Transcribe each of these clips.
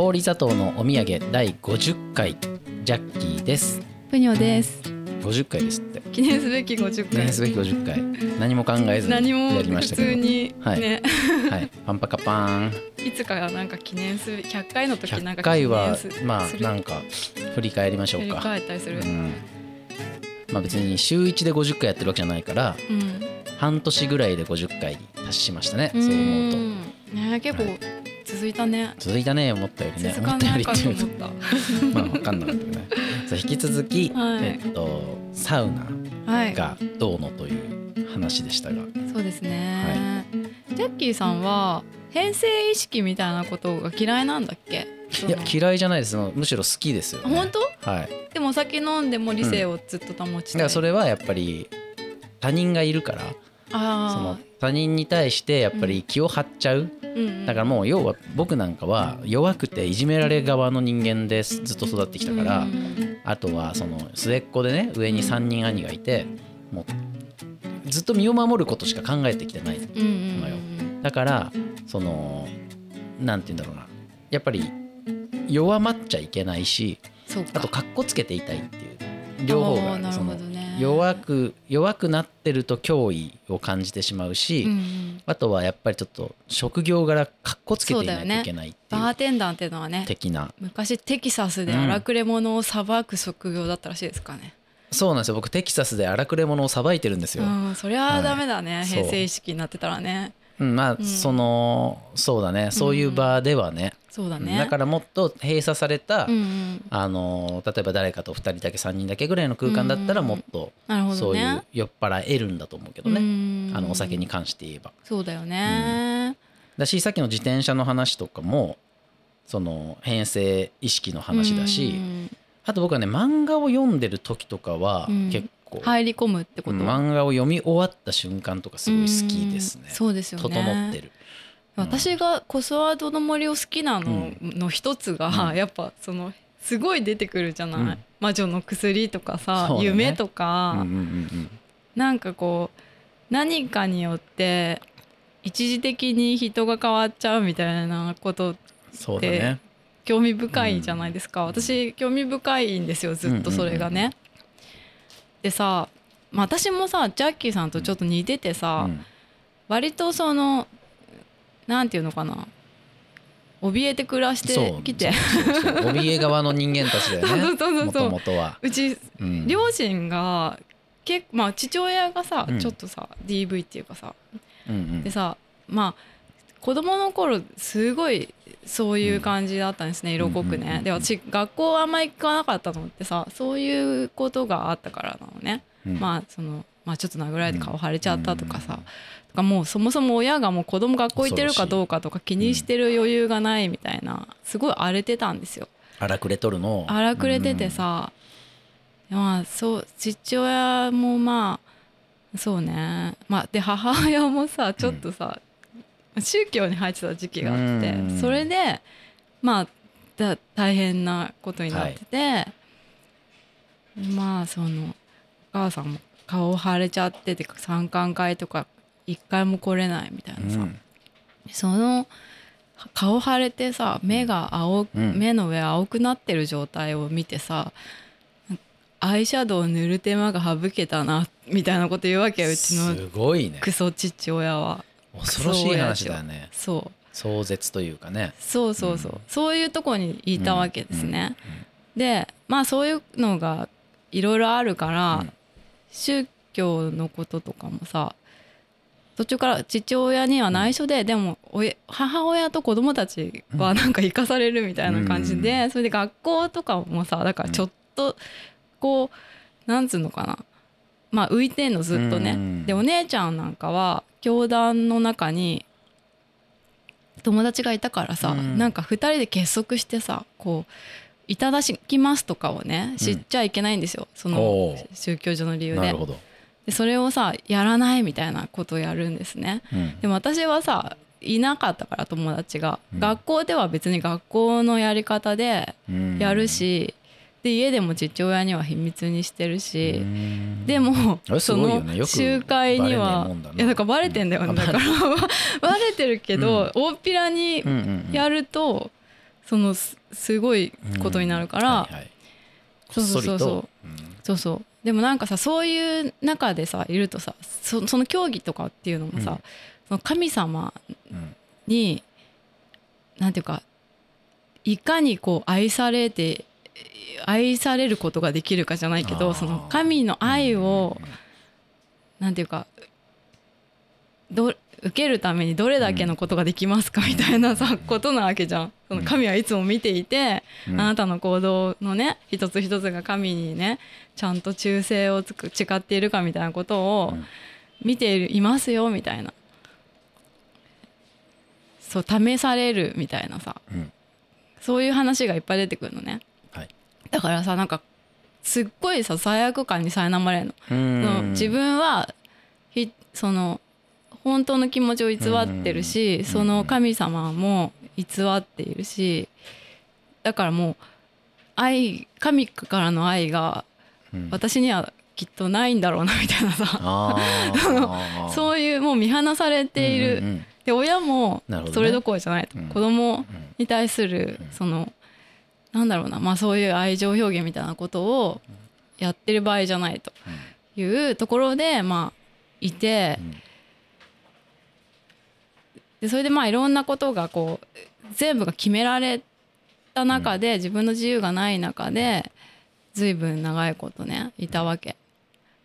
氷砂糖のお土産第50回ジャッキーです。ぷにょです。50回ですって。記念すべき50回。記念すべき50回。何も考えず何やりま普したけど。通にはい。ね、はい。パンパカパーン。い、つかなんか記念すべ100回の時なん100か記回はまあなんか振り返りましょ振りうか返ったりする。うん。まあ別に週1で50回やってるわけじゃないからうん。半年ぐらいで50回に達しましたね。そう思うと。んね結構続いたね。続いたね。思ったよりね。続思ったよりっていうと。思ったまあ分かんなかったけどね。さあ引き続き、はい。えっとサウナはい。がどうのという話でしたが、そうですね、ジャッキーさんは編成意識みたいなことが嫌いなんだっけ？いや嫌いじゃないです。むしろ好きですよ、ね、あ本当？はい。でもお酒飲んでも理性をずっと保ちたい、だからそれはやっぱり他人がいるからそのあ他人に対してやっぱり気を張っちゃう、あ、うんうん、だからもう要は僕なんかは弱くていじめられ側の人間です。ずっと育ってきたから、うんあとはその末っ子でね上に3人兄がいてもうずっと身を守ることしか考えてきてないのよ。だからそのなんて言うんだろうな。やっぱり弱まっちゃいけないしあとかっこつけていたいっていう。両方がその弱く弱くなってると脅威を感じてしまうし、うんうん。あとはやっぱりちょっと職業柄かっこつけていないといけないっていうバーテンダーっていうのはね。的な。昔テキサスで荒くれ者をさばく職業だったらしいですかね、そうなんですよ。僕テキサスで荒くれ者をさばいてるんですよ、うん、そりゃダメだね、はい。平成意識になってたらねうん、まあ、うん。そのそうだね。そういう場ではね、そうだね。だからもっと閉鎖された、うんうん、あの例えば誰かと2人だけ3人だけぐらいの空間だったらうん。もっとなるほそういう酔っ払えるんだと思うけどね、ねあのお酒に関して言えば。そうだよね、だしさっきの自転車の話とかもその編成意識の話だし、うん。あと僕はね漫画を読んでる時とかはうん。結構、入り込むってこと、漫画を読み終わった瞬間とかすごい好きですね。うん。そうですよね。整ってる。私がコスワードの森を好きなのの一つが、うん。やっぱそのすごい出てくるじゃない、うん。魔女の薬とかさ、ね。夢とか、うんうんうんなんかこう何かによって一時的に人が変わっちゃうみたいなことうん、そうだね。興味深いじゃないですか、私興味深いんですよずっとそれがね。でさ、まあ、私もさジャッキーさんとちょっと似ててさ、うん。割とそのなんていうのかな怯えて暮らしてきて。怯え側の人間たちだよね。もともとは。うちうん。両親が結まあ父親がさ、うん。ちょっとさ DV っていうかさ。うんうん。でさまあ子供の頃すごいそういう感じだったんですね、色濃くうんうん。うんうんねで私学校あんま行かなかったのってさそういうことがあったからなのね、うん。まあそのまあちょっと殴られて顔腫れちゃったとかさ、とかもうそもそも親がもう子供学校行ってるかどうかとか気にしてる余裕がないみたいなすごい荒れてたんですよ。荒くれとるの。荒くれててさ、まあそう父親もまあそうね。まあで母親もさちょっとさ、宗教に入ってた時期があって、うん。それでまあだ大変なことになってて、まあそのお母さんも顔腫れちゃってて参観会とか一回も来れないみたいなさ、うん。その顔腫れてさ目が青、うん。目の上青くなってる状態を見てさアイシャドウ塗る手間が省けたなみたいなこと言うわけようちの。クソ父親は恐ろしい話だよね。そう。壮絶というかね。そうそうそう、うん。そういうとこにいたわけですね、うん。でまあそういうのがいろいろあるから、うん。宗教のこととかもさ途中から父親には内緒で、でも母親と子供たちはなんか生かされるみたいな感じで、それで学校とかもさだからちょっとこうなんつうのかな。まあ浮いてんのずっとね。うん。でお姉ちゃんなんかは教団の中に友達がいたからさ、うん。なんか2人で結束してさこう「いただきます」とかをね知っちゃいけないんですよ、そおのう。宗教上の理由で。でそれをさやらないみたいなことをやるんですね。うん。でも私はさいなかったから友達が、うん。学校では別に学校のやり方でうん。やるし、で家でも父親には秘密にしてるし、うん。でもその集会にはいやだからバレてんだよ。ねあだから バレてるけど、大っぴらにやるとそのすすごいことになるから、そうそうそうそう。そうそうでもなんかさそういう中でさいるとさそその競技とかっていうのもさ、うん。その神様になんていうかいかにこう愛されて愛されることができるかじゃないけどその神の愛をなんていうかど受けるためにどれだけのことができますかみたいなさことなわけじゃん。その神はいつも見ていて、うん。あなたの行動のね一つ一つが神にねちゃんと忠誠をつく誓っているかみたいなことをうん。見ていますよみたいな。そう試されるみたいなさ。うん。そういう話がいっぱい出てくるのね。はいだからさなんかすっごいさ罪悪感に苛まれるの。自分はひその本当の気持ちを偽ってるし、うん。その神様も偽っているしだからもう愛神からの愛がうん。私にはきっとないんだろうなみたいなさ、そういうもう見放されている、うんうんで親もそれどころじゃないと、うん。子供うんに対するうん。そのなんだろうな、まあ、そういう愛情表現みたいなことをやってる場合じゃないというところでまあいてうん。でそれでまあいろんなことがこう全部が決められた中で自分の自由がない中で随分長いことねいたわけ。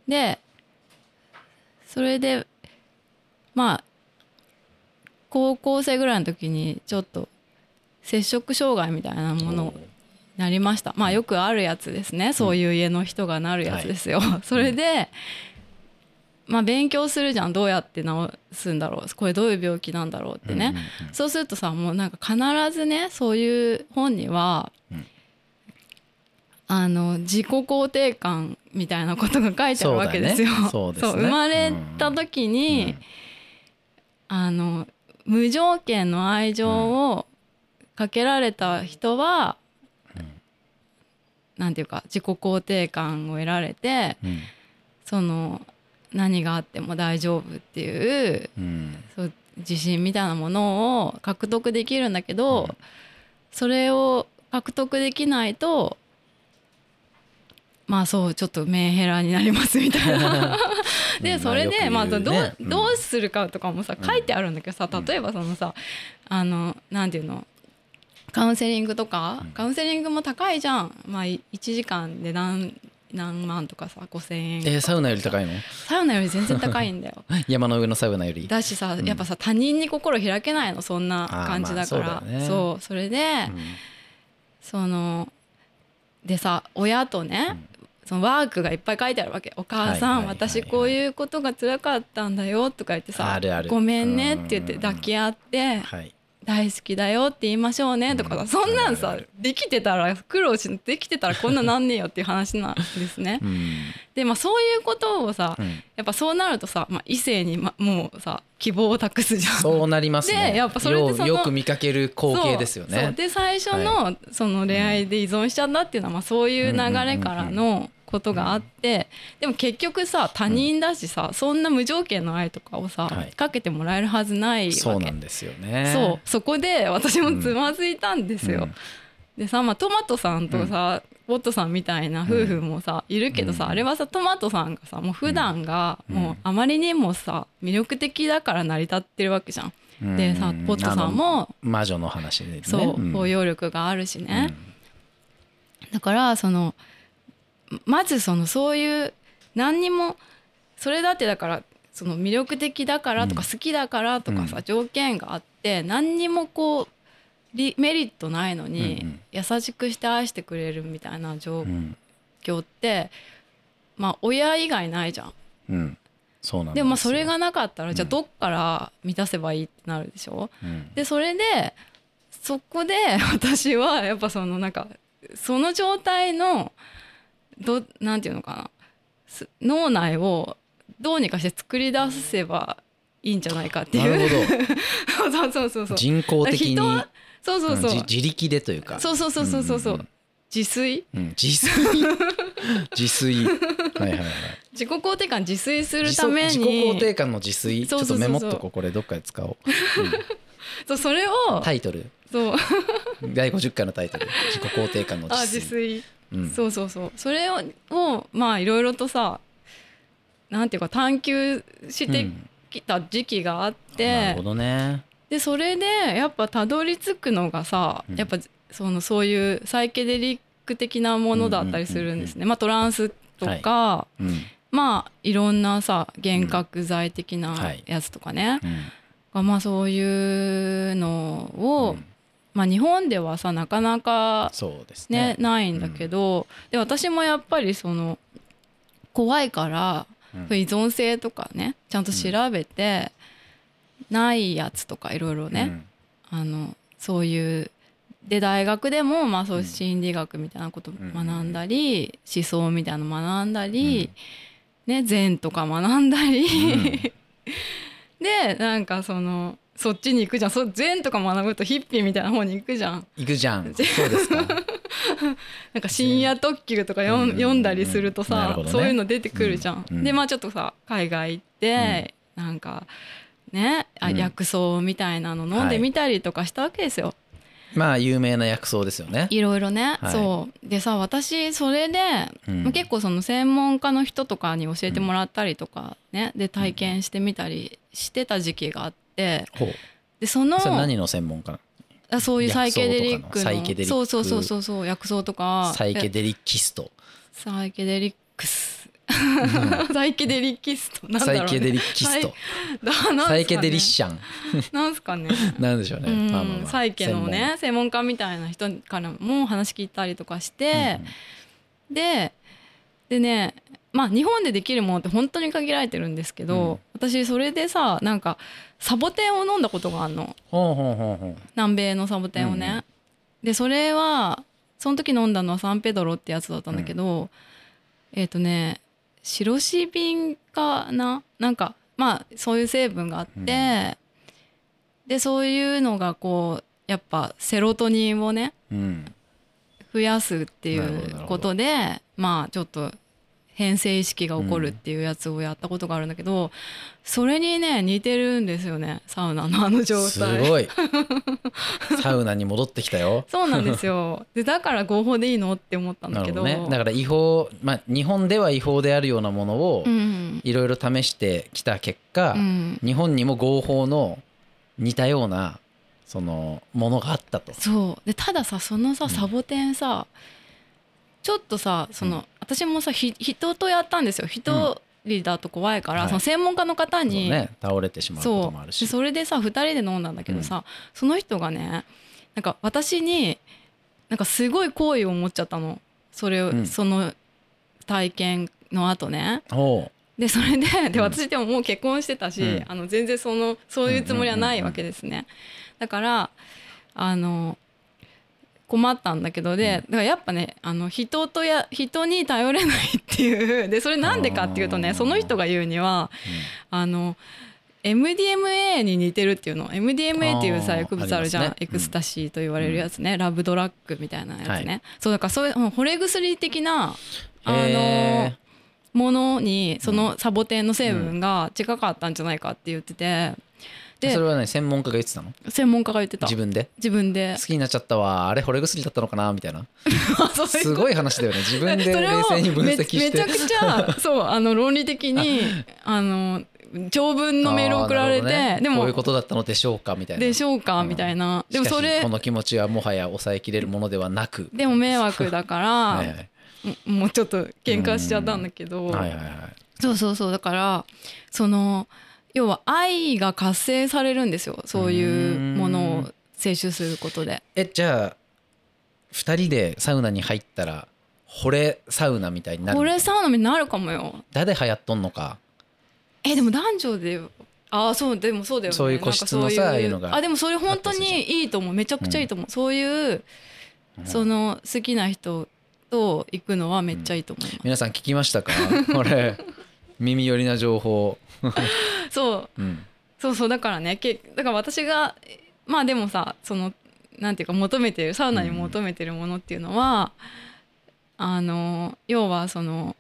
でそれでまあ高校生ぐらいの時にちょっと摂食障害みたいなものになりました。まあよくあるやつですね。そういう家の人がなるやつですよ。それでまあ勉強するじゃん。どうやって治すんだろう。これどういう病気なんだろうってね、うんうんうん。そうするとさもうなんか必ずねそういう本には、うん。あの自己肯定感みたいなことが書いてあるわけですよ。そうだね。ね。生まれた時に、あの無条件の愛情をかけられた人は、うんなんていうか自己肯定感を得られてうん。その何があっても大丈夫っていううん。そう自信みたいなものを獲得できるんだけど、うん。それを獲得できないとまあそうちょっとメンヘラになりますみたいな。でそれでまあどうどうするかとかもさうん。書いてあるんだけどさ例えばそのさあのなんていうのカウンセリングとかうん。カウンセリングも高いじゃん。まあ1時間で何何万とかさ5,000円えーサウナより高いの？サウナより全然高いんだよ。山の上のサウナより。だしさうん。やっぱさ他人に心開けないのそんな感じだから。ね。そうそれでうん。そのでさ親とねそのワークがいっぱい書いてあるわけ「お母さん、私こういうことが辛かったんだよ」とか言ってさあるある。ごめんね」って言ってうん。抱き合ってはい「大好きだよ」って言いましょうねとかさうんそんなんさできてたら苦労しできてたらこんななんねえよっていう話なんですね。うん。でまあそういうことをさうん。やっぱそうなるとさ、まあ、異性に、ま、もうさ希望を託すじゃん。そうなりますね。でやっぱそれでよよく見かける光景ですよね。で最初のその恋愛で依存しちゃったっていうのはまあそういう流れからのことがあってでも結局さ他人だしさそんな無条件の愛とかをさはい。かけてもらえるはずないわけ。そうなんですよね。そう。そこで私もつまずいたんですよ。うん。でさ、まあ、トマトさんとさ、ボットさんみたいな夫婦もさ、いるけどさ、うん。あれはさトマトさんがさもう普段がうん。もうあまりにもさ魅力的だから成り立ってるわけじゃん。うん。でさポットさんも魔女の話でね。そう、ん。包容力があるしね、だからそのまずそのそういう何にもそれだってだからその魅力的だからとかうん。好きだからとかさ、うん。条件があって何にもこうリメリットないのに、優しくして愛してくれるみたいな状況って、まあ親以外ないじゃん。うん。そうなんでもそれがなかったらじゃあうんどっから満たせばいいってなるでしょ、うん。でそれでそこで私はやっぱそのなんかその状態のどなんていうのかな。す脳内をどうにかして作り出せばいいんじゃないかっていう。なるほ そうそうそうそう。ど人工的にそうそうそう、うん自自力でというか。そうそうそうそうそうそう、んん自炊うん。うん自炊？自炊。はいはいはい。自己肯定感自炊する自ために。自己肯定感の自炊？ちょっそうそうそう。そうとメモっとこうこれどっかで使おう、うん。そうそれをタイトル。そう。第50回のタイトル。自己肯定感のあ自炊うん、そうそうそう。それををまあいろいろとさなんていうか探求してうんきた時期があっなてるほ、どね。でそれでやっぱたどり着くのがさ、うん。やっぱそのそういうサイケデリック的なものだったりするんですね、まあトランスとか、うん。まあいろんなさ幻覚剤的なはい。やつとかね、うん。まあそういうのを、うんまあ日本ではさなかなかそうですね。ねないんだけど、で私もやっぱりその怖いから、うん。依存性とかねちゃんと調べて、ないやつとかいろいろね、あのそういうで大学でもまあそう心理学みたいなことん学んだり、思想みたいなの学んだり、ね禅とか学んだり、でなんかそのそっちに行くじゃん。そ禅とか学ぶとヒッピーみたいな方に行くじゃん。行くじゃん。そうですか。なんか深夜特急とか読ん,、だりするとさ、そういうの出てくるじゃん。うん。うん。でまあちょっとさ海外行って、なんかね薬草みたいなの飲んでみたりとかしたわけですよ。まあ有名な薬草ですよね。いろいろね、はい。そう。でさ私それで、うん。結構その専門家の人とかに教えてもらったりとかね、で体験してみたりしてた時期があってほう。でそのそれ何の専門家？あそういうサイケデリックサイケデリック。そうそうそうそうそう薬草とか。サイケデリキスト。サイケデリックス。サイケデリキスト。なんだろう、ね、サイケデリキスト。サイケデリッシャン。なんすかね。なんでしょうね。うんまあまあまあ。サイケのね専門家。みたいな人からも話聞いたりとかして、ででねまあ日本でできるものって本当に限られてるんですけど、私それでさなんかサボテンを飲んだことがあるの。ほうほうほうほう。南米のサボテンをね。うんうん。でそれはその時飲んだのはサンペドロってやつだったんだけど、えっ、とね白シビンかな？なんかまあそういう成分があって、でそういうのがこうやっぱセロトニンをねうん。増やすっていうことでまあちょっと変性意識が起こるっていうやつをやったことがあるんだけど、それにね似てるんですよねサウナのあの状態。すごい。サウナに戻ってきたよ。そうなんですよ。でだから合法でいいのって思ったんなだけどね。だから違法まあ日本では違法であるようなものをうん。いろいろ試してきた結果、うん、日本にも合法の似たようなそのものがあったと。そう。でたださそのさうん。サボテンさ、ちょっとさその、うん。私もさひ人とやったんですよ。一人だと怖いから、はい。その専門家の方に、ね、倒れてしまうことそうもあるし。でそれでさ2人で飲んだんだけどさ、その人がねなんか私になんかすごい好意を持っちゃったの。それを、うん。その体験の後ね。でそれででうん。私でももう結婚してたし、うん。あの全然そのそういうつもりはないわけですね、だからあの困ったんだけどでだからやっぱねあの人とや人に頼れないっていう でそれなんでかっていうとねその人が言うにはあの MDMA に似てるっていうの MDMA っていうさ薬物あるじゃん、ね。エクスタシーと言われるやつね、ラブドラッグみたいなやつね、はい。そうだからそういう惚れ薬的なあのものにそのサボテンの成分が近かったんじゃないかって言ってて、でそれはね専門家が言ってたの？専門家が言ってた。自分で？自分で。好きになっちゃったわ。あれ惚れ薬だったのかな？みたいな。すごい話だよね。自分で冷静に分析しめめちゃてくちゃ そうあの論理的に あの長文のメールを送られて、ね。でもこういうことだったのでしょうか？みたいな。でしょうか？みたいな、でもそれこの気持ちはもはや抑えきれるものではなく。でも迷惑だから、はいもうちょっと喧嘩しちゃったんだけど、はいはいはい。そうそうそう。だからその要は愛が活性されるんですよ。そういうものを摂取することで。えじゃあ2人でサウナに入ったら惚れサウナみたいになるこれサウナになるかもよ。誰流行っとんのか？えでも男女でああそうでもそうだよね。そういう個室のさああいうのがあでもそれ本当にいいと思う。めちゃくちゃいいと思う、そういうその好きな人と行くのはめっちゃいいと思います、皆さん聞きましたか？これ耳寄りな情報、そう。うん、そうそうだからねけだから私がまあでもさそのなんていうか求めてるサウナに求めてるものっていうのは、あの要はその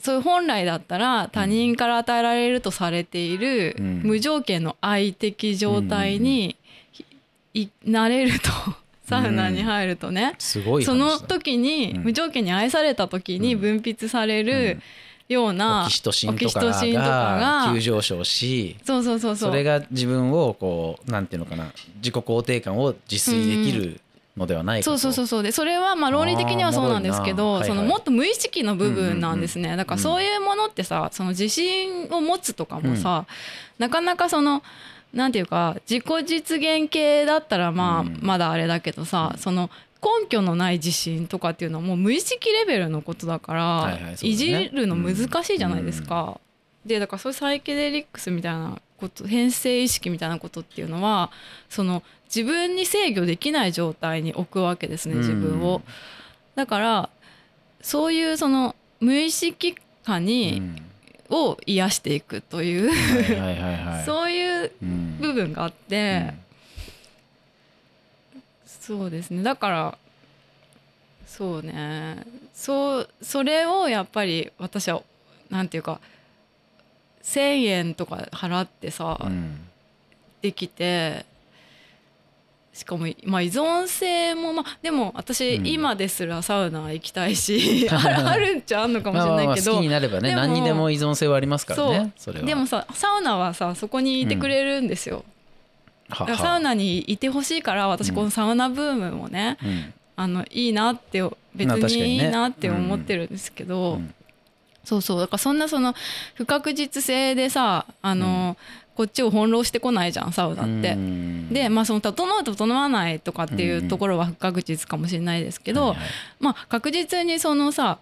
そういう本来だったら他人から与えられるとされているうん。無条件の愛的状態にいなれるとサウナに入るとね、すごい話そのだ時にうん。無条件に愛された時に分泌されるようなオキシトシンとかがが急上昇しそうそうそうそう。それが自分をこうなんていうのかな自己肯定感を自炊できるのではないかと。そうそうそうそう。でそれはまあ論理的にはそうなんですけどはいはい。そのもっと無意識の部分なんですね。だからそういうものってさその自信を持つとかもさなかなかそのなんていうか自己実現系だったらまあうん。まだあれだけどさその根拠のない自信とかっていうのはもう無意識レベルのことだから、はいはいね。いじるの難しいじゃないですか。でだからそういうサイケデリックスみたいなこと変性意識みたいなことっていうのはその自分に制御できない状態に置くわけですね自分を。だからそういうその無意識化うに、ん。を癒していくという、はいはいはいはい。そういううん。部分があって、そうですね。だからそうね。そうそれをやっぱり私はなんていうか1,000円とか払ってさ、うん。できてしかも、まあ、依存性もまあでも私、うん。今ですらサウナ行きたいし あるあるんちゃあんのかもしれないけど、好きになればねでも何にでも依存性はありますからねそれは。でもさサウナはさそこにいてくれるんですよ、サウナにいてほしいから私このサウナブームもね、うん。あのいいなって別にいいなって思ってるんですけど、うん。そうそう。だからそんなその不確実性でさあの、こっちを翻弄してこないじゃんサウナって。うん。でまあその整う整わないとかっていうところは不確実かもしれないですけど、まあ確実にそのさ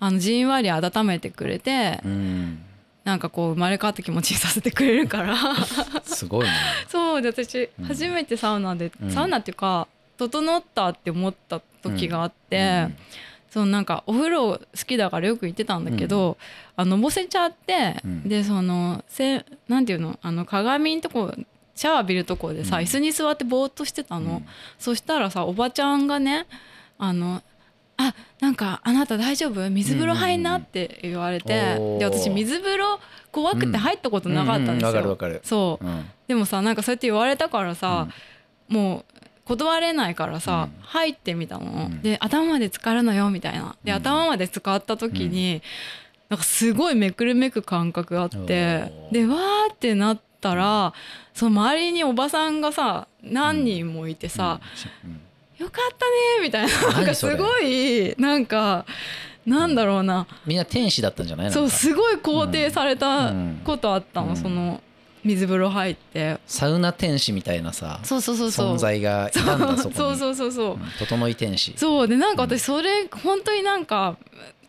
あのじんわり温めてくれて、うんなんかこう生まれ変わった気持ちにさせてくれるから。すごいね。そうで私うん。初めてサウナで、うん。サウナっていうか整ったって思った時があって、うんそのなんかお風呂好きだからよく行ってたんだけど、あののぼせちゃって、うん。でそのせなんていうのあの鏡んとこシャワー浴びるとこでさ、うん。椅子に座ってぼーっとしてたの、うん。そしたらさおばちゃんがねあのあなんかあなた大丈夫？水風呂入んな？って言われて、うんうんうん。で私水風呂怖くて入ったことなかったんですよ。ううわかるわかる。そう。うん。でもさなんかそうやって言われたからさ、もう断れないからさ、うん。入ってみたの、うん。で頭まで浸かるのよみたいな。で、うん。頭まで浸かった時に、なんかすごいめくるめく感覚があってでわーってなったらその周りにおばさんがさ何人もいてさうん「よかったね」みたいな。なんかすごいなんかなんだろうな、みんな天使だったんじゃないそうすごい肯定されたうん。ことあったの、うん。その水風呂入って。サウナ天使みたいなさそうそうそうそう。存在がいたんだそこに。そうそうそうそう、うん整い天使。そうでなんか私それ本当になんか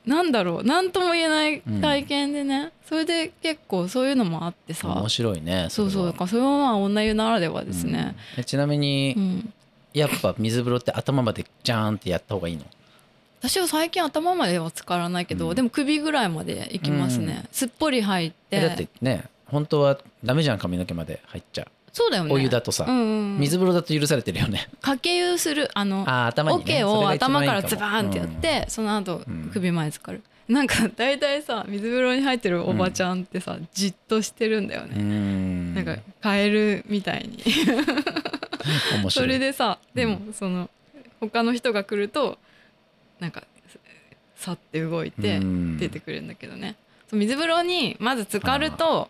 なんだろう何とも言えない体験でね、それで結構そういうのもあってさ。面白いねそうそうだからそれはまあ女湯ならではですね、ちなみにうんやっぱ水風呂って頭までジャーンってやった方がいいの？私は最近頭までは浸からないけど、うん。でも首ぐらいまで行きますね、すっぽり入って。えだってね本当はダメじゃん髪の毛まで入っちゃそうだよね。うお湯だとさうんうんうん。水風呂だと許されてるよね。かけ湯するあのあー頭にね。桶をそれが一番頭いいからズバーンってやって、その後うん。首前浸かる、なんか大体さ水風呂に入ってるおばちゃんってさ、じっとしてるんだよね、うん。なんかカエルみたいに面白い。それでさでもその他の人が来るとなんかさって動いてうん。出てくるんだけどね。そう水風呂にまず浸かると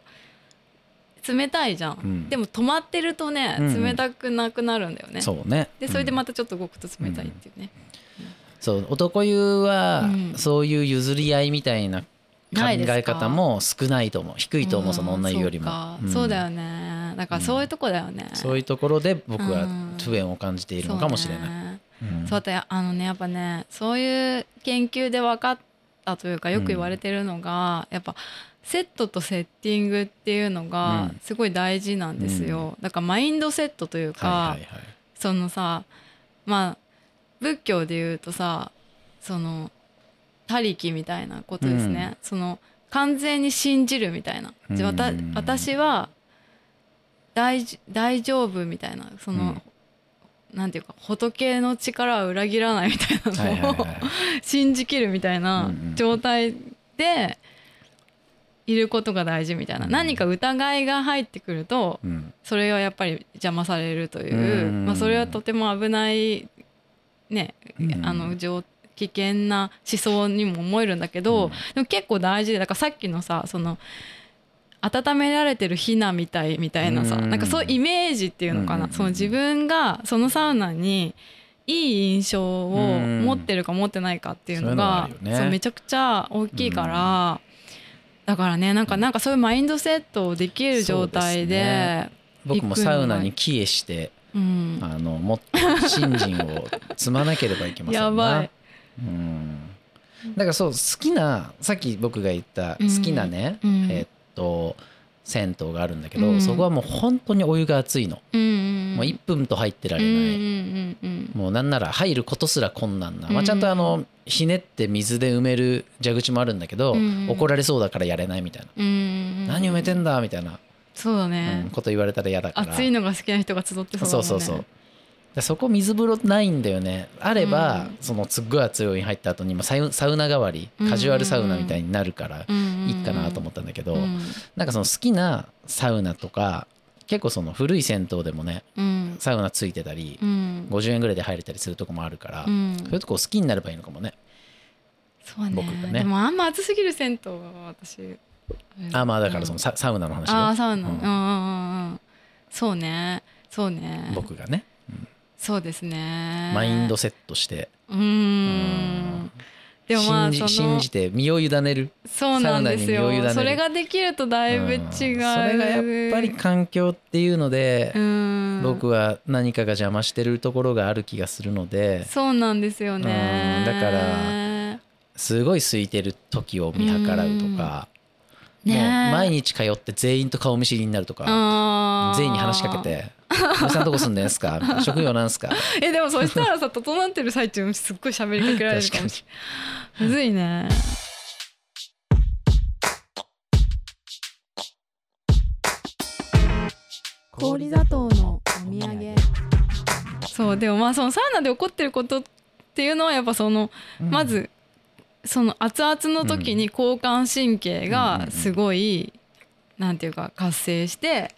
冷たいじゃん、うん。でも止まってるとね冷たくなくなるんだよね、そうね。でそれでうん。またちょっと動くと冷たいっていうね、そう男湯はうん。そういう譲り合いみたいな考え方も少ないと思う。低いと思うその女湯よりも。そうん。そうだよね。だからそういうとこだよね、そういうところで僕はうん不便を感じているのかもしれない。そうん。そうあのねやっぱねそういう研究で分かったというかよく言われてるのが、やっぱセットとセッティングっていうのがうん。すごい大事なんですよ、だからマインドセットというか、はいはいはい。そのさまあ仏教で言うとさその他力みたいなことですね、その完全に信じるみたいな、うん。私は大じ大丈夫みたいな。その、なんていうか仏の力を裏切らないみたいなのを、はい 信じきるみたいなうんうん。状態でいることが大事みたいな、うん。何か疑いが入ってくるとうん。それはやっぱり邪魔されるという、うん。まあ、それはとても危ないね、うん。あの状危険な思想にも思えるんだけど、うん。でも結構大事でだからさっきのさその温められてるヒナみたいみたいなさ、うん。なんかそういうイメージっていうのかな、うんその自分がそのサウナにいい印象を持ってるか持ってないかっていうのが、そうめちゃくちゃ大きいから、だからねなんかなんかそういうマインドセットをできる状態で僕もサウナに帰依してうん、あのもっと信心を積まなければいけませんな。やばいうん。だからそう好きなさっき僕が言ったうん。好きなね、うん。えっと銭湯があるんだけど、うん。そこはもう本当にお湯が熱いの、うんうん、もう1分と入ってられない、うんうんうんうんもうなんなら入ることすら困難な、まあ、うんちゃんとあのひねって水で埋める蛇口もあるんだけど、うん。怒られそうだからやれないみたいな、うんうん何埋めてんだみたいな、そうだうんね、こと言われたら嫌だから。暑いのが好きな人が集ってそうだもんね。そうそうそう。でそこ水風呂ないんだよね。あれば、うん。そのすっごい熱いお湯に入った後にもサウサウナ代わりカジュアルサウナみたいになるからいいかなと思ったんだけど、うん。なんかその好きなサウナとか結構その古い銭湯でもねうん。サウナついてたりうん。50円ぐらいで入れたりするとこもあるから、うん。そういうとこ好きになればいいのかもね。そうね。僕がね。でもあんま暑すぎる銭湯は私あまあだからそのうんササウナの話よ。あーサウナ、ううんん、うんうんうん。そうね。そうね。僕がねそうですね。マインドセットして、うーん。でもまあ信じその信じて身を委ねる。そうなんですよ。それができるとだいぶ違う、うん。それがやっぱり環境っていうので、うん。僕は何かが邪魔してるところがある気がするので。そうなんですよね。うん。だからすごい空いてる時を見計らうとか、ねもう毎日通って全員と顔見知りになるとか、全員に話しかけて「おじさんどこ住んでんすか? 」職業なんすか?」えでもそしたらさ整ってる最中すっごい喋りかけられる確かもしれない。むずいね。氷砂糖のお土産。そうでもまあそのサウナで起こってることっていうのはやっぱその、うん。まずその熱々の時に交感神経がすごい、なんていうか活性して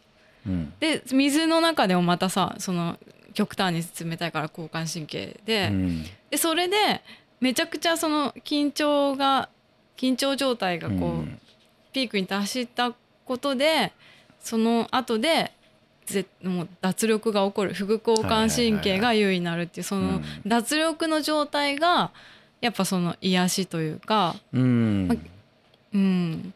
うん。で水の中でもまたさその極端に冷たいから交感神経で,、うん。でそれでめちゃくちゃその緊張が緊張状態がこう、うん。ピークに達したことでその後でぜもう脱力が起こる。副交感神経が優位になるっていうそのうん。脱力の状態がやっぱその癒しというか、うん。まうん、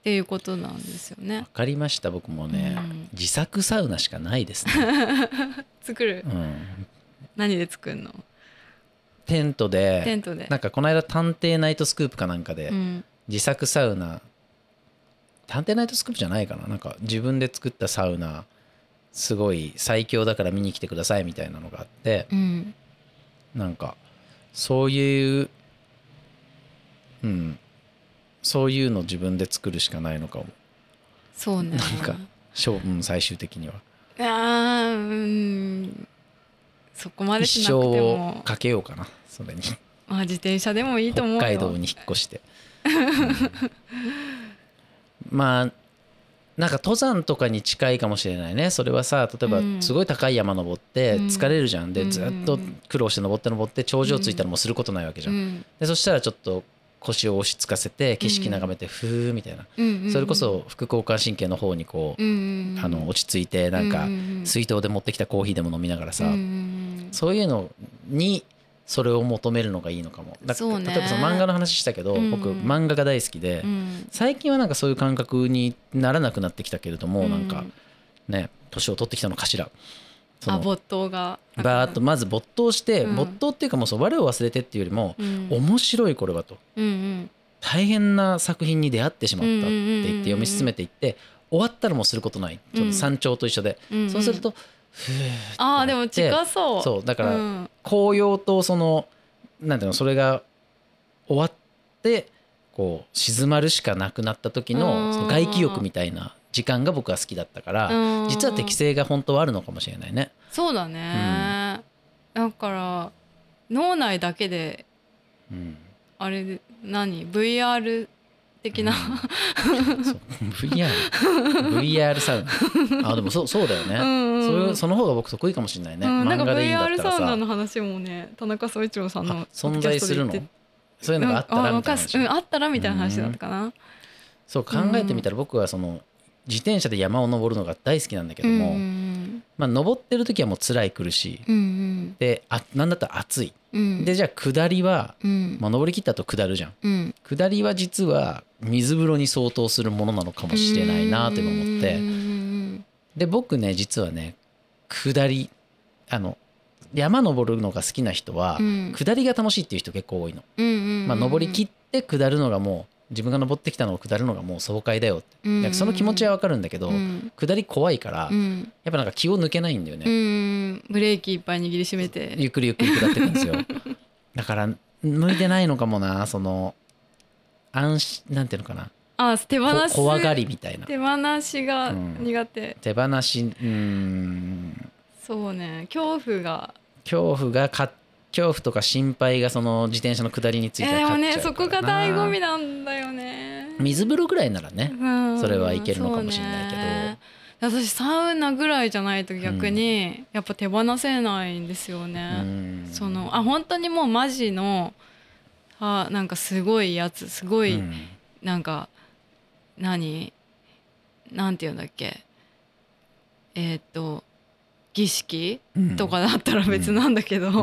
っていうことなんですよね。わ。かりました。僕もね、うん。自作サウナしかないですね、作る？うん、何で作るの？テントでテントで。なんかこの間探偵ナイトスクープかなんかでうん。自作サウナ。探偵ナイトスクープじゃないかな？なんか自分で作ったサウナすごい最強だから見に来てくださいみたいなのがあってうん。なんかそういううんそういうの自分で作るしかないのかも。そうね。なんかしょう、うん、最終的には。あーうん。そこまでしなく一生をても、かけようかなそれに。まあ、自転車でもいいと思うよ。北海道に引っ越して、うん。まあなんか登山とかに近いかもしれないね。それはさ例えばうん。すごい高い山登ってうん。疲れるじゃん、でうん。ずっと苦労して登って登って頂上着いたらもうすることないわけじゃん。でそしたらちょっと腰を押し付かせて景色眺めてふーみたいな、それこそ副交感神経の方にこう、あの落ち着いてなんか水筒で持ってきたコーヒーでも飲みながらさ、そういうのにそれを求めるのがいいのかも。だそうね。例えばその漫画の話したけど、うん。僕漫画が大好きで、うん。最近はなんかそういう感覚にならなくなってきたけれども、うん。なんかね年を取ってきたのかしらあ没頭が。バーッとまず没頭して、うん。没頭っていうかもうそう我を忘れてっていうよりも、うん。面白いこれはと。うんうん。大変な作品に出会ってしまったって言って読み進めていって終わったらもうすることない。ちょっと山頂と一緒で、うんうん。そうするとふーああでも近そう。そうだからうん。紅葉とそのなんていうのそれが終わってこう静まるしかなくなった時うん。のその外気浴みたいな時間が僕は好きだったからうん。実は適性が本当はあるのかもしれないね。そうだね、だから脳内だけでうん。あれで何 VR 的な、そう VR VR サウナ。あでもそうそうだよね、うんうん。それその方が僕得意かもしれないね、うん、なんか VR サウナの話もね田中総一郎さんのあ存在するの？そういうのがあったらみたいなあったらみたいな話だったかな。そう考えてみたら僕はその自転車で山を登るのが大好きなんだけども、うんまあ、登ってる時はもう辛い苦しい。うんうん。であなんだったら暑い。うん。でじゃあ下りは、うん。まあ、登り切った後下るじゃん。うん。下りは実は水風呂に相当するものなのかもしれないなと今思って。うんで僕ね実はね下りあの山登るのが好きな人はうん。下りが楽しいっていう人結構多いの、まあ、登り切って下るのがもう自分が登ってきたのを下るのがもう爽快だよって。うん。その気持ちはわかるんだけどうん。下り怖いからうん。やっぱなんか気を抜けないんだようねん。ブレーキいっぱい握りしめて。ゆっくりゆっくり下ってくんですよ。だから向いてないのかもなその安心なんていうのかな。あ手放すこ怖がりみたいな。手放しが苦手、手放しうーん。そうね。恐怖が。恐怖がか恐怖とか心配がその自転車の下りについてはそこが醍醐味なんだよね。水風呂ぐらいならねうんそれはいけるのかもしれないけど。ね。私サウナぐらいじゃないと逆にやっぱ手放せないんですようね、ん。そのあ本当にもうマジのあなんかすごいやつすごい、うん。なんか何？なんて言うんだっけ？えーっと儀式うん。とかだったら別なんだけど、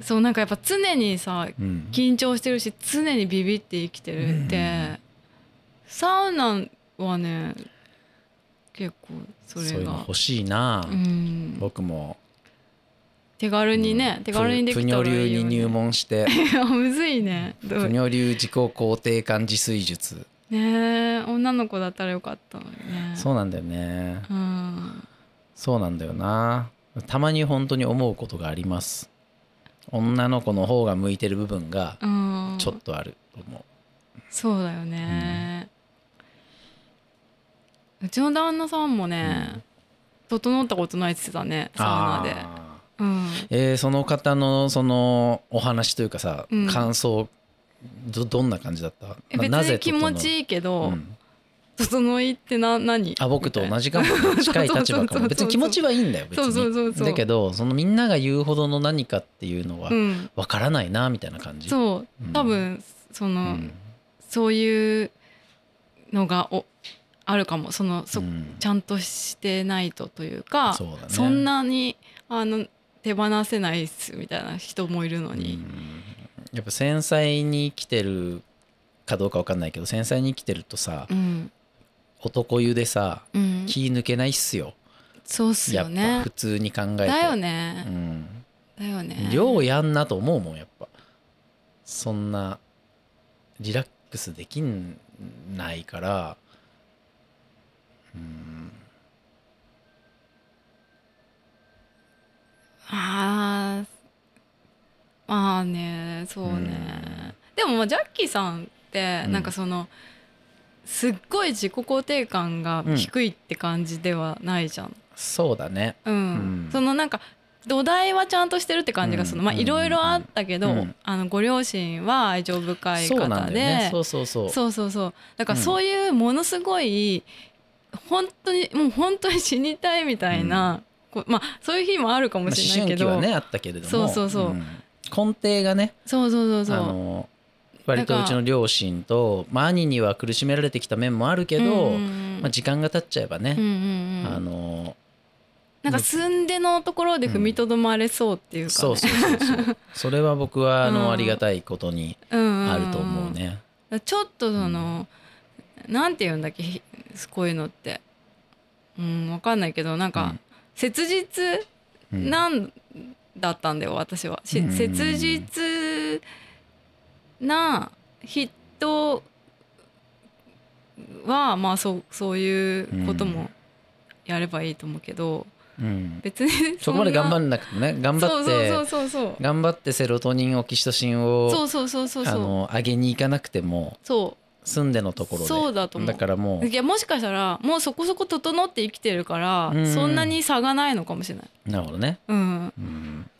そうなんかやっぱ常にさうん。緊張してるし常にビビって生きてるって、うん。サウナはね結構そそういうのれが欲しいな。うん、僕も。手軽にね、手軽にできたらいいよ、ね、流に入門して。むずいね。プニョ流自己肯定感自炊術。ねえ女の子だったらよかったのにね。そうなんだよね。うんそうなんだよな。たまに本当に思うことがあります。女の子の方が向いてる部分がうん。ちょっとあると思そうだよね、うちの旦那さんもね、整ったことないって言ってたね。うサウナで。あうん。ーえーその方のそのお話というかさ、うん。感想どどんな感じだった？え別に気持ちいい、いいけど、うん整いってな何？あ僕と同じじかもね。近い立場かそうそうそうそうも別に気持ちはいいんだよ別に。そうそうそうそう。だけどそのみんなが言うほどの何かっていうのはうん。わからないなみたいな感じ。そう。うん。多分その、うん。そういうのがおあるかも。そのそ、うん。ちゃんとしてないとというかそね。んなにあの手放せないっすみたいな人もいるのに、うん。やっぱ繊細に生きてるかどうかわかんないけど繊細に生きてるとさうん男湯でさうん、気抜けないっすよ。そうっすやっぱよね普通に考えて。だようね、ん。だよね。量やんなと思うもんやっぱ。そんなリラックスできないから。うん。あー。まあねそうね、でもまあジャッキーさんってうん。なんかその、すっごい自己肯定感が低いって感じではないじゃん。そうだね。うん。うん。そのなんか土台はちゃんとしてるって感じがするまあいろいろあったけど、うん。あのご両親は愛情深いそうなん方でね。そうそうそう。そうそうそう。だからうん。そういうものすごい本当にもう本当に死にたいみたいな、こうまあそういう日もあるかもまあしれないけど、思春期はねあったけれども。そうそうそう。ん。根底がね。そうそうそうそう割とうちの両親と、まあ、兄には苦しめられてきた面もあるけど、うんうんうん。まあ、時間が経っちゃえばね、うんうんうんあのなんか寸出のところで踏みとどまれそうっていうか、ね。そうそうそうそう。それは僕はあの、うん。ありがたいことにうんうんうん。あると思うね。ちょっとその、なんて言うんだっけひこういうのって。うんわかんないけどなんか、うん。切実うんなんだったんだよ私は、切実な人はまあそうそういうこともやればいいと思うけど、うん。別にそこまで頑張るんなくてね頑張って頑張ってセロトニンオキシトシンを上げに行かなくてもそ住んでのところうで。そうだと思う。だからもういやもしかしたらもうそこそこ整って生きてるから、うん。そんなに差がないのかもしれない。なるほどね、うん、うん、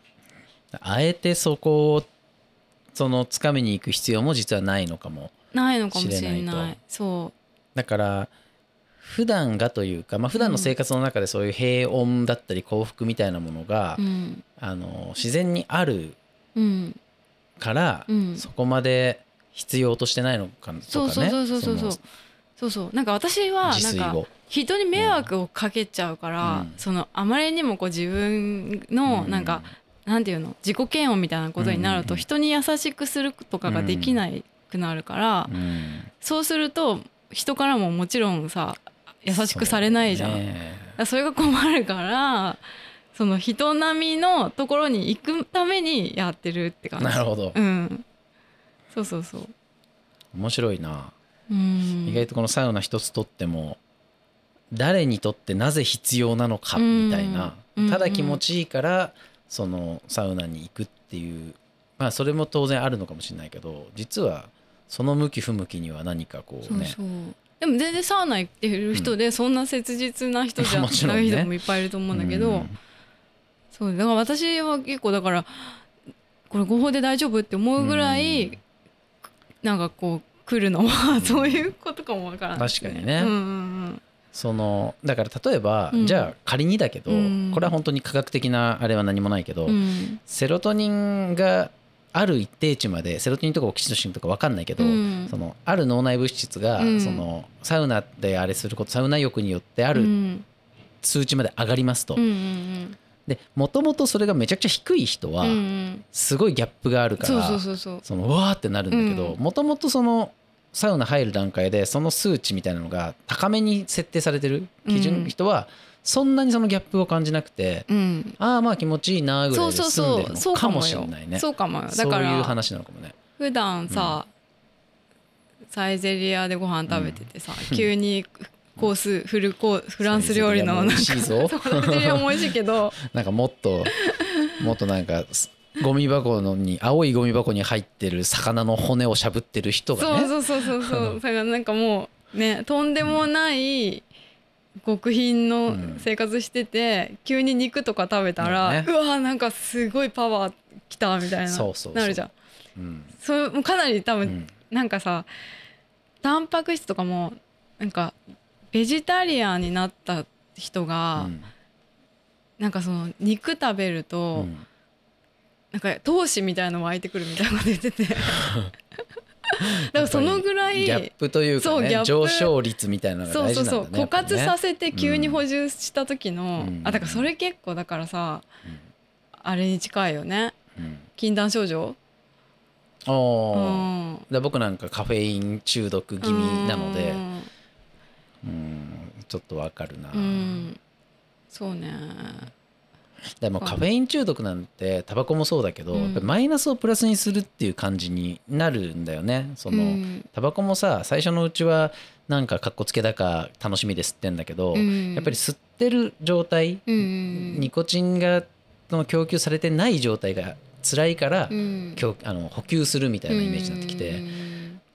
あえてそこそのつかみに行く必要も実はないのかもないのかもしれなないそだから普段がというか、まあ普段の生活の中でそういう平穏だったり幸福みたいなものが、ううん。あの自然にあるうん。から、うん。そこまで必要としてないのかとかね。そうそうそうそうそう。そうのそうそう。なんか私はなんか人に迷惑をかけちゃうから、うん。そのあまりにもこう自分のなんか、なんていうの自己嫌悪みたいなことになるとうん人に優しくするとかができないくなるから、そうすると人からももちろんさ優しくされないじゃん。そね。らそれが困るからその人並みのところに行くためにやってるって感じ。なるほど。うん、そうそうそう。面白いな、うん、意外とこのサウナ一つとっても誰にとってなぜ必要なのかみたいな、うん。ただ気持ちいいからそのサウナに行くっていうまあそれも当然あるのかもしれないけど実はその向き不向きには何かこうね。そうそう。でも全然サウナ行ってる人でそんな切実な人じゃない人もいっぱいいると思うんだけど、うんそう。だから私は結構だからこれ合法で大丈夫って思うぐらい、うん。なんかこう来るのは そういうことかもわからない、確かにね。うんうんそのだから例えば、うん。じゃあ仮にだけど、うん。これは本当に科学的なあれは何もないけど、うん。うんセロトニンがある一定値までセロトニンとかオキシトシンとか分かんないけど、うん。そのある脳内物質が、うん。そのサウナであれすることサウナ浴によってあうるん。数値まで上がりますと。でもともとそれがめちゃくちゃ低い人はすごいギャップがあるから、そのうわーってなるんだけどうん。もともとそのサウナ入る段階でその数値みたいなのが高めに設定されてる基準うんの人はそんなにそのギャップを感じなくて、うん。ああまあ気持ちいいなぐらそいうで済んでるのかもしれないね。そうかもよ。だそういうから話なのかもね。普段さ、サイゼリアでご飯食べててさ、急にコースフルコーフランス料理のなんかサイゼリアも美味しいけど。なんかもっともっとなんかすゴミ箱のに青いゴミ箱に入ってる魚の骨をしゃぶってる人がね。そうそうそうそうそう。だからなんかもうねとんでもない極貧の生活してて、急に肉とか食べたら、ね。うわなんかすごいパワーきたみたいなそうそうそう。なるじゃん。うん。それもかなり多分、うん。なんかさタンパク質とかもなんかベジタリアンになった人が、うん。なんかその肉食べると、うんなんか闘志みたいの湧いてくるみたいなこと言ってて。だからそのぐらいギャップというかね上昇率みたいなのがそう大事なんだねそうそう枯渇させせて急に補充した時の、うん。あだからそれ結構だからさ、あれに近いよね。うん。禁断症状。おうーんで僕なんかカフェイン中毒気味なので。うんうん。ちょっとわかるな、うん。そうねでもカフェイン中毒なんてタバコもそうだけど、うん。マイナスをプラスにするっていう感じになるんだよね。その、うん。タバコもさ最初のうちはなんかかっこつけだか楽しみで吸ってんだけど、うん。やっぱり吸ってる状態、うん。ニコチンがの供給されてない状態が辛いから、うん。供あの補給するみたいなイメージになってきて、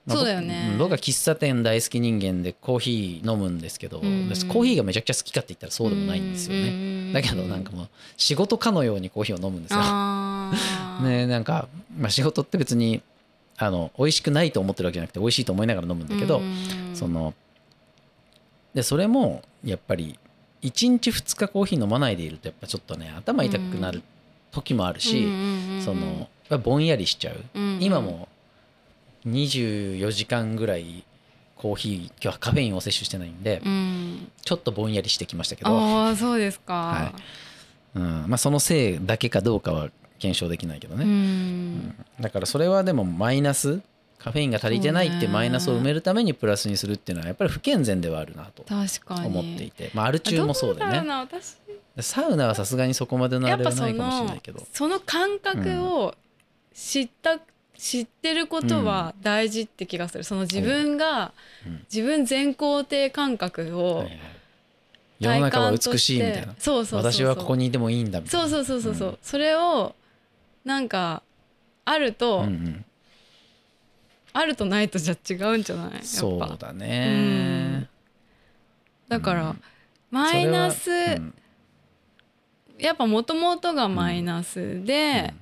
そうだよね。僕僕は喫茶店大好き人間でコーヒー飲むんですけど、コーヒーがめちゃくちゃ好きかって言ったらそうでもないんですよね、うん。だけどなんかもう仕事かのようにコーヒーを飲むんですよ。ねなんか、まあ、仕事って別にあの美味しくないと思ってるわけじゃなくて美味しいと思いながら飲むんだけど、うん。そのでそれもやっぱり1日2日コーヒー飲まないでいるとやっぱちょっとね頭痛くなる時もあるし、そのぼんやりしちゃう、今も24時間ぐらいコーヒー今日はカフェインを摂取してないんで、うん。ちょっとぼんやりしてきましたけど、ああそうですか、はうん。まあ、そのせいだけかどうかは検証できないけどね、うん。だからそれはでもマイナス。カフェインが足りてないってマイナスを埋めるためにプラスにするっていうのはやっぱり不健全ではあるなと思っていて、まあ、アル中もそうだよねサウナはさすがにそこまでのあれはないかもしれのないけど。その感覚を知った、知ってることは大事って気がする。その自分が、うん。自分全肯定感覚を世の中は美しいみたいな。そうそう私はここにいてもいいんだみたいな。そうそうそうそうそれをなんかあると、あるとないとじゃ違うんじゃない？やっぱ。そうだね。だから、うん。マイナス、やっぱもともとがマイナスで、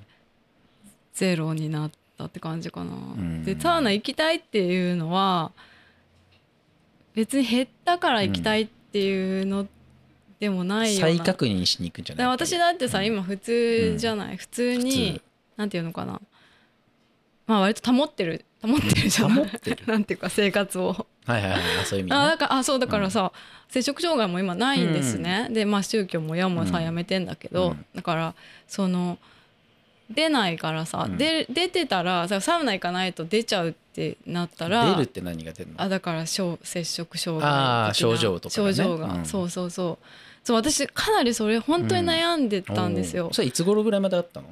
ゼロになったって感じかな。ん。でサウナ行きたいっていうのは別に減ったから行きたいっていうのでもないような。再確認しに行くんじゃない？私だってさ、うん。今普通じゃない、普通になんていうのかな？まあ割と保ってる保ってるじゃない、保ってる。なんていうか生活を。はいはいはいあそういう意味ね。あだからあそうだからさ、摂食障害も今ないんですね、でまあ宗教も親もさうん。やめてんだけど、うん。だからその出ないからさ、うん。で出てたらさサウナ行かないと出ちゃうってなったら出るって何が出るの？あだから小摂食障害症状とかがね。症状が、うん。そうそうそう。そう私かなりそれ本当に悩んでたんですよ。おー、それいつ頃ぐらいまであったの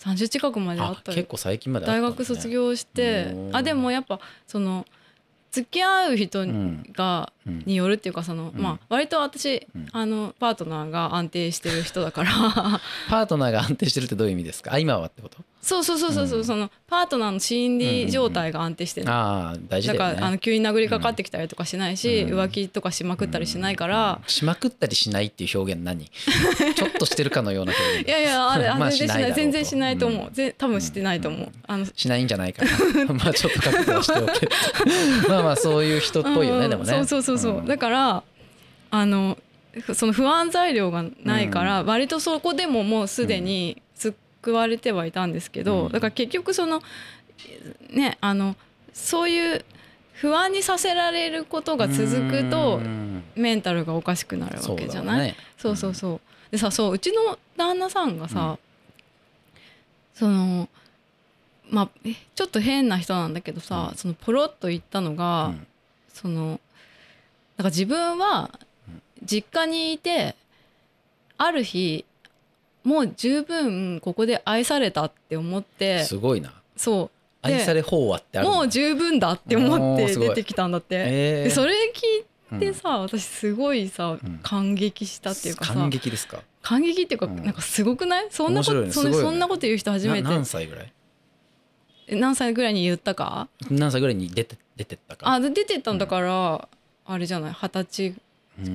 ？30近くまでああったよ。結構最近まであった大学卒業して。あでもやっぱその付き合う人うん。が、うん。によるっていうかその、うん。まあ割と私、うん。あのパートナーが安定してる人だから。パートナーが安定してるってどういう意味ですか？あ今はってこと？そうそうそうそうそう、うん。そのパートナーの心理状態が安定してる、ああ大事だね。らあの急に殴りかかってきたりとかしないし、うん浮気とかしまくったりしないから、しまくったりしないっていう表現何？ちょっとしてるかのような表現いやいやあれあ まあ全然しない全然しないと思う、うん。ぜ多分してないと思う、あのしないんじゃないかな。まあちょっと覚悟はしておけ。まあまあそういう人っぽいよね、うん。でもね。そうそうそうそう、ん。だからあのその不安材料がないから、割とそこでももうすでに救われてはいたんですけど、うん。だから結局そのねあのそういう不安にさせられることが続くとうん。メンタルがおかしくなるわけじゃない？そうだね。そうそうそう。でさそううちの旦那さんがさ、そのまあえちょっと変な人なんだけどさ、うん。そのポロッと言ったのが、うん。そのだから自分は実家にいてある日もう十分ここで愛されたって思って。すごいな。そう。で愛され法話ってあるもう十分だって思って出てきたんだって。えー。でそれ聞いてうん。さ、私すごいさん。感激したっていうかさ。感激ですか？感激っていうか、うん。なんかすごくない？そんなことそ,、ねすごいよね。そんなこと言う人初めて。な何歳ぐらい？え何歳ぐらいに言ったか？何歳ぐらいに出て出てったか？あで出てったんだから、あれじゃない？二十歳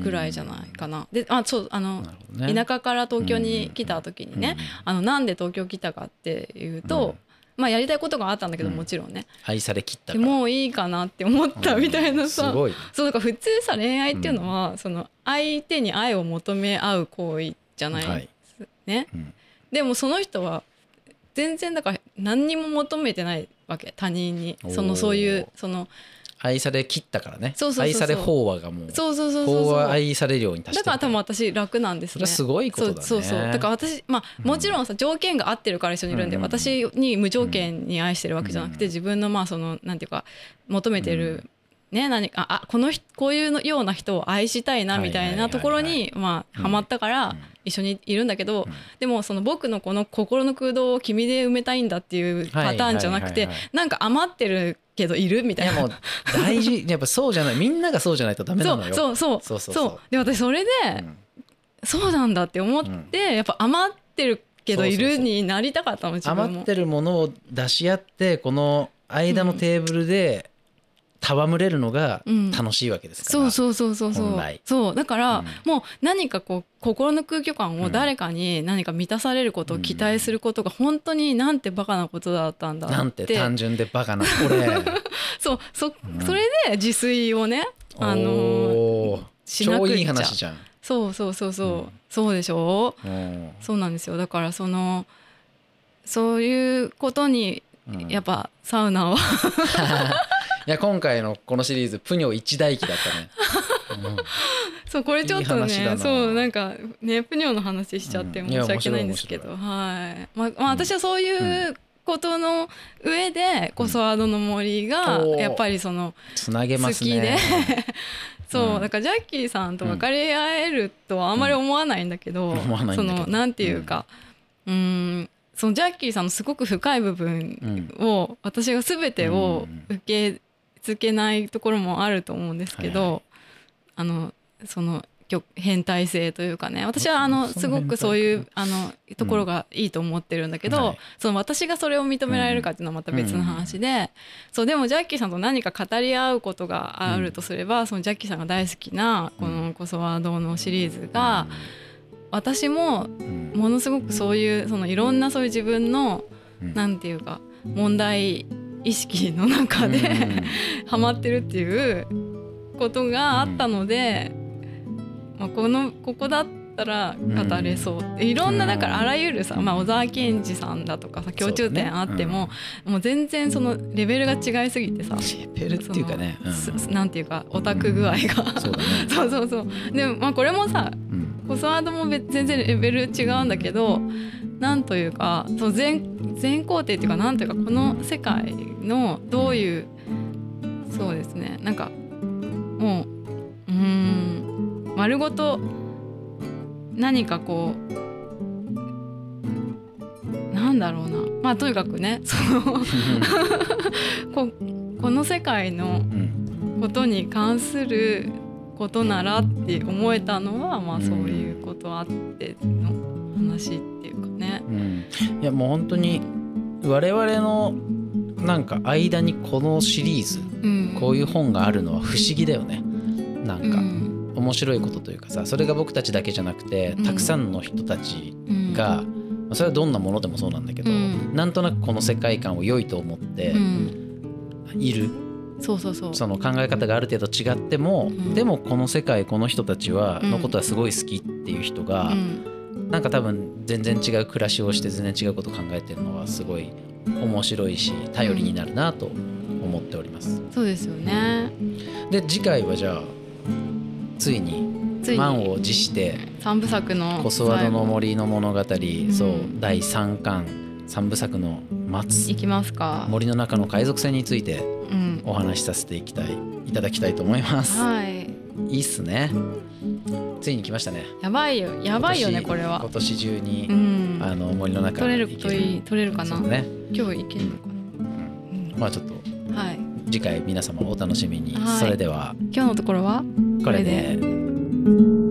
ぐらいじゃないかな。であそうあのね。田舎から東京に来た時にね、うんあのなんで東京来たかっていうと、うん。まあやりたいことがあったんだけどうん。もちろんね、愛されきったもういいかなって思ったみたいなさ、すごい。ねそうだから普通さ恋愛っていうのは、その相手に愛を求め合う行為じゃない、はい。ねうん。でもその人は全然だから何にも求めてないわけ。他人に。そのそういうその愛されきったからね。愛され法話がもうそうそうそうそう法話愛されるように達してるだから多分私楽なんですね。すごいことだね。そうそう。そうだから私まあうん。もちろんさ条件が合ってるから一緒にいるんで、うん。私に無条件に愛してるわけじゃなくて、うん。自分のまあそのなんていうか求めてる、ね何かあこの人こういうのような人を愛したいなみたいなところにまあうんハマったからうん一緒にいるんだけど、うん。でもその僕のこの心の空洞を君で埋めたいんだっていうパターンじゃなくてなんか余ってるけどいるみたいな。いやもう大事。やっぱそうじゃない。みんながそうじゃないとダメなのよ。そうそうそう。そうで私それで、うん。そうなんだって思って、やっぱ余ってるけどいるになりたかったの自分も。余ってるものを出し合ってこの間のテーブルで戯れるのがうん。楽しいわけですから、そうそうそうそうそう。そう。だから、うん。もう何かこう心の空虚感を誰かに何か満たされることを期待することが本当になんてバカなことだったんだって。なんて単純でバカなこれ。そう。そ,、うんそれで自炊をねあのしなくっちゃ。超いい話じゃん。そうそうそうそう、うん。そうでしょ？うん。そうなんですよ。だからそのそういうことにうん。やっぱサウナは いや今回のこのシリーズプニョ一大記だったね、う んそうこれちょっとねそうなんかねプニョの話しちゃって申し訳ないんですけど、面はい。まあ、まあ私はそういうことの上でコソワードの森がやっぱりそのつなげます好きで。ね そう、うん。だからジャッキーさんと分かり合えるとはあんまり思わないんだけど、うん思わないんだけど。そのなんていうかうん。そのジャッキーさんのすごく深い部分を私が全てを受け付けないところもあると思うんですけど、はいはあのその極変態性というかね私はあのすごくそういうあのところがいいと思ってるんだけど、はい。その私がそれを認められるかっていうのはまた別の話で、そうでもジャッキーさんと何か語り合うことがあるとすれば、そのジャッキーさんが大好きなこの「コソワード」のシリーズが、私もうん。ものすごくそういうそのいろんなそういう自分のうん。なんていうか問題意識の中で、ハマってるっていうことがあったので、まあ、このここだったら語れそういろんなだからあらゆるさ、まあ、小沢健二さんだとかさ共通点あっても、もう全然そのレベルが違いすぎてさ、レベルっていうかね、なんていうかオタク具合が、そう そうそうそう。でもまあこれもさうん。コスワードも別全然レベル違うんだけどなんというかその全全工程っていうかなんというかこの世界のどういうそうですね。なんかもううーん。丸ごと何かこうなんだろうな。まあとにかくね そのここの世界のうん。ことに関することならって思えたのはまあそういうことあっての話っていうかね。うん。いやもう本当に我々のなんか間にこのシリーズうん、こういう本があるのは不思議だよね。なんかうん。面白いことというかさそれが僕たちだけじゃなくてうん。たくさんの人たちうん。が、まあそれはどんなものでもそうなんだけど、うん。なんとなくこの世界観を良いと思ってうん。いる、そうそうそう。その考え方がある程度違っても、うん。でもこの世界この人たちは、うん。のことはすごい好きっていう人が、うん。なんか多分全然違う暮らしをして全然違うことを考えてるのはすごい面白いし頼りになるなと思っております。そうですよね。で次回はじゃあついについに満を持して三部作のコスワードの森の物語、んそう第3巻3部作の末いきますか。森の中の海賊船についてうん。お話しさせていきたいいただきたいと思います。はい。いいっすね。ついに来ましたね。やばいよやばいよねこれは今。年中に、うん。あの森の中取れるといい取れるかな？ね。今日いけるのかうんまあちょっとな。はい。次回皆様お楽しみに。はいそれでは今日のところは？これで。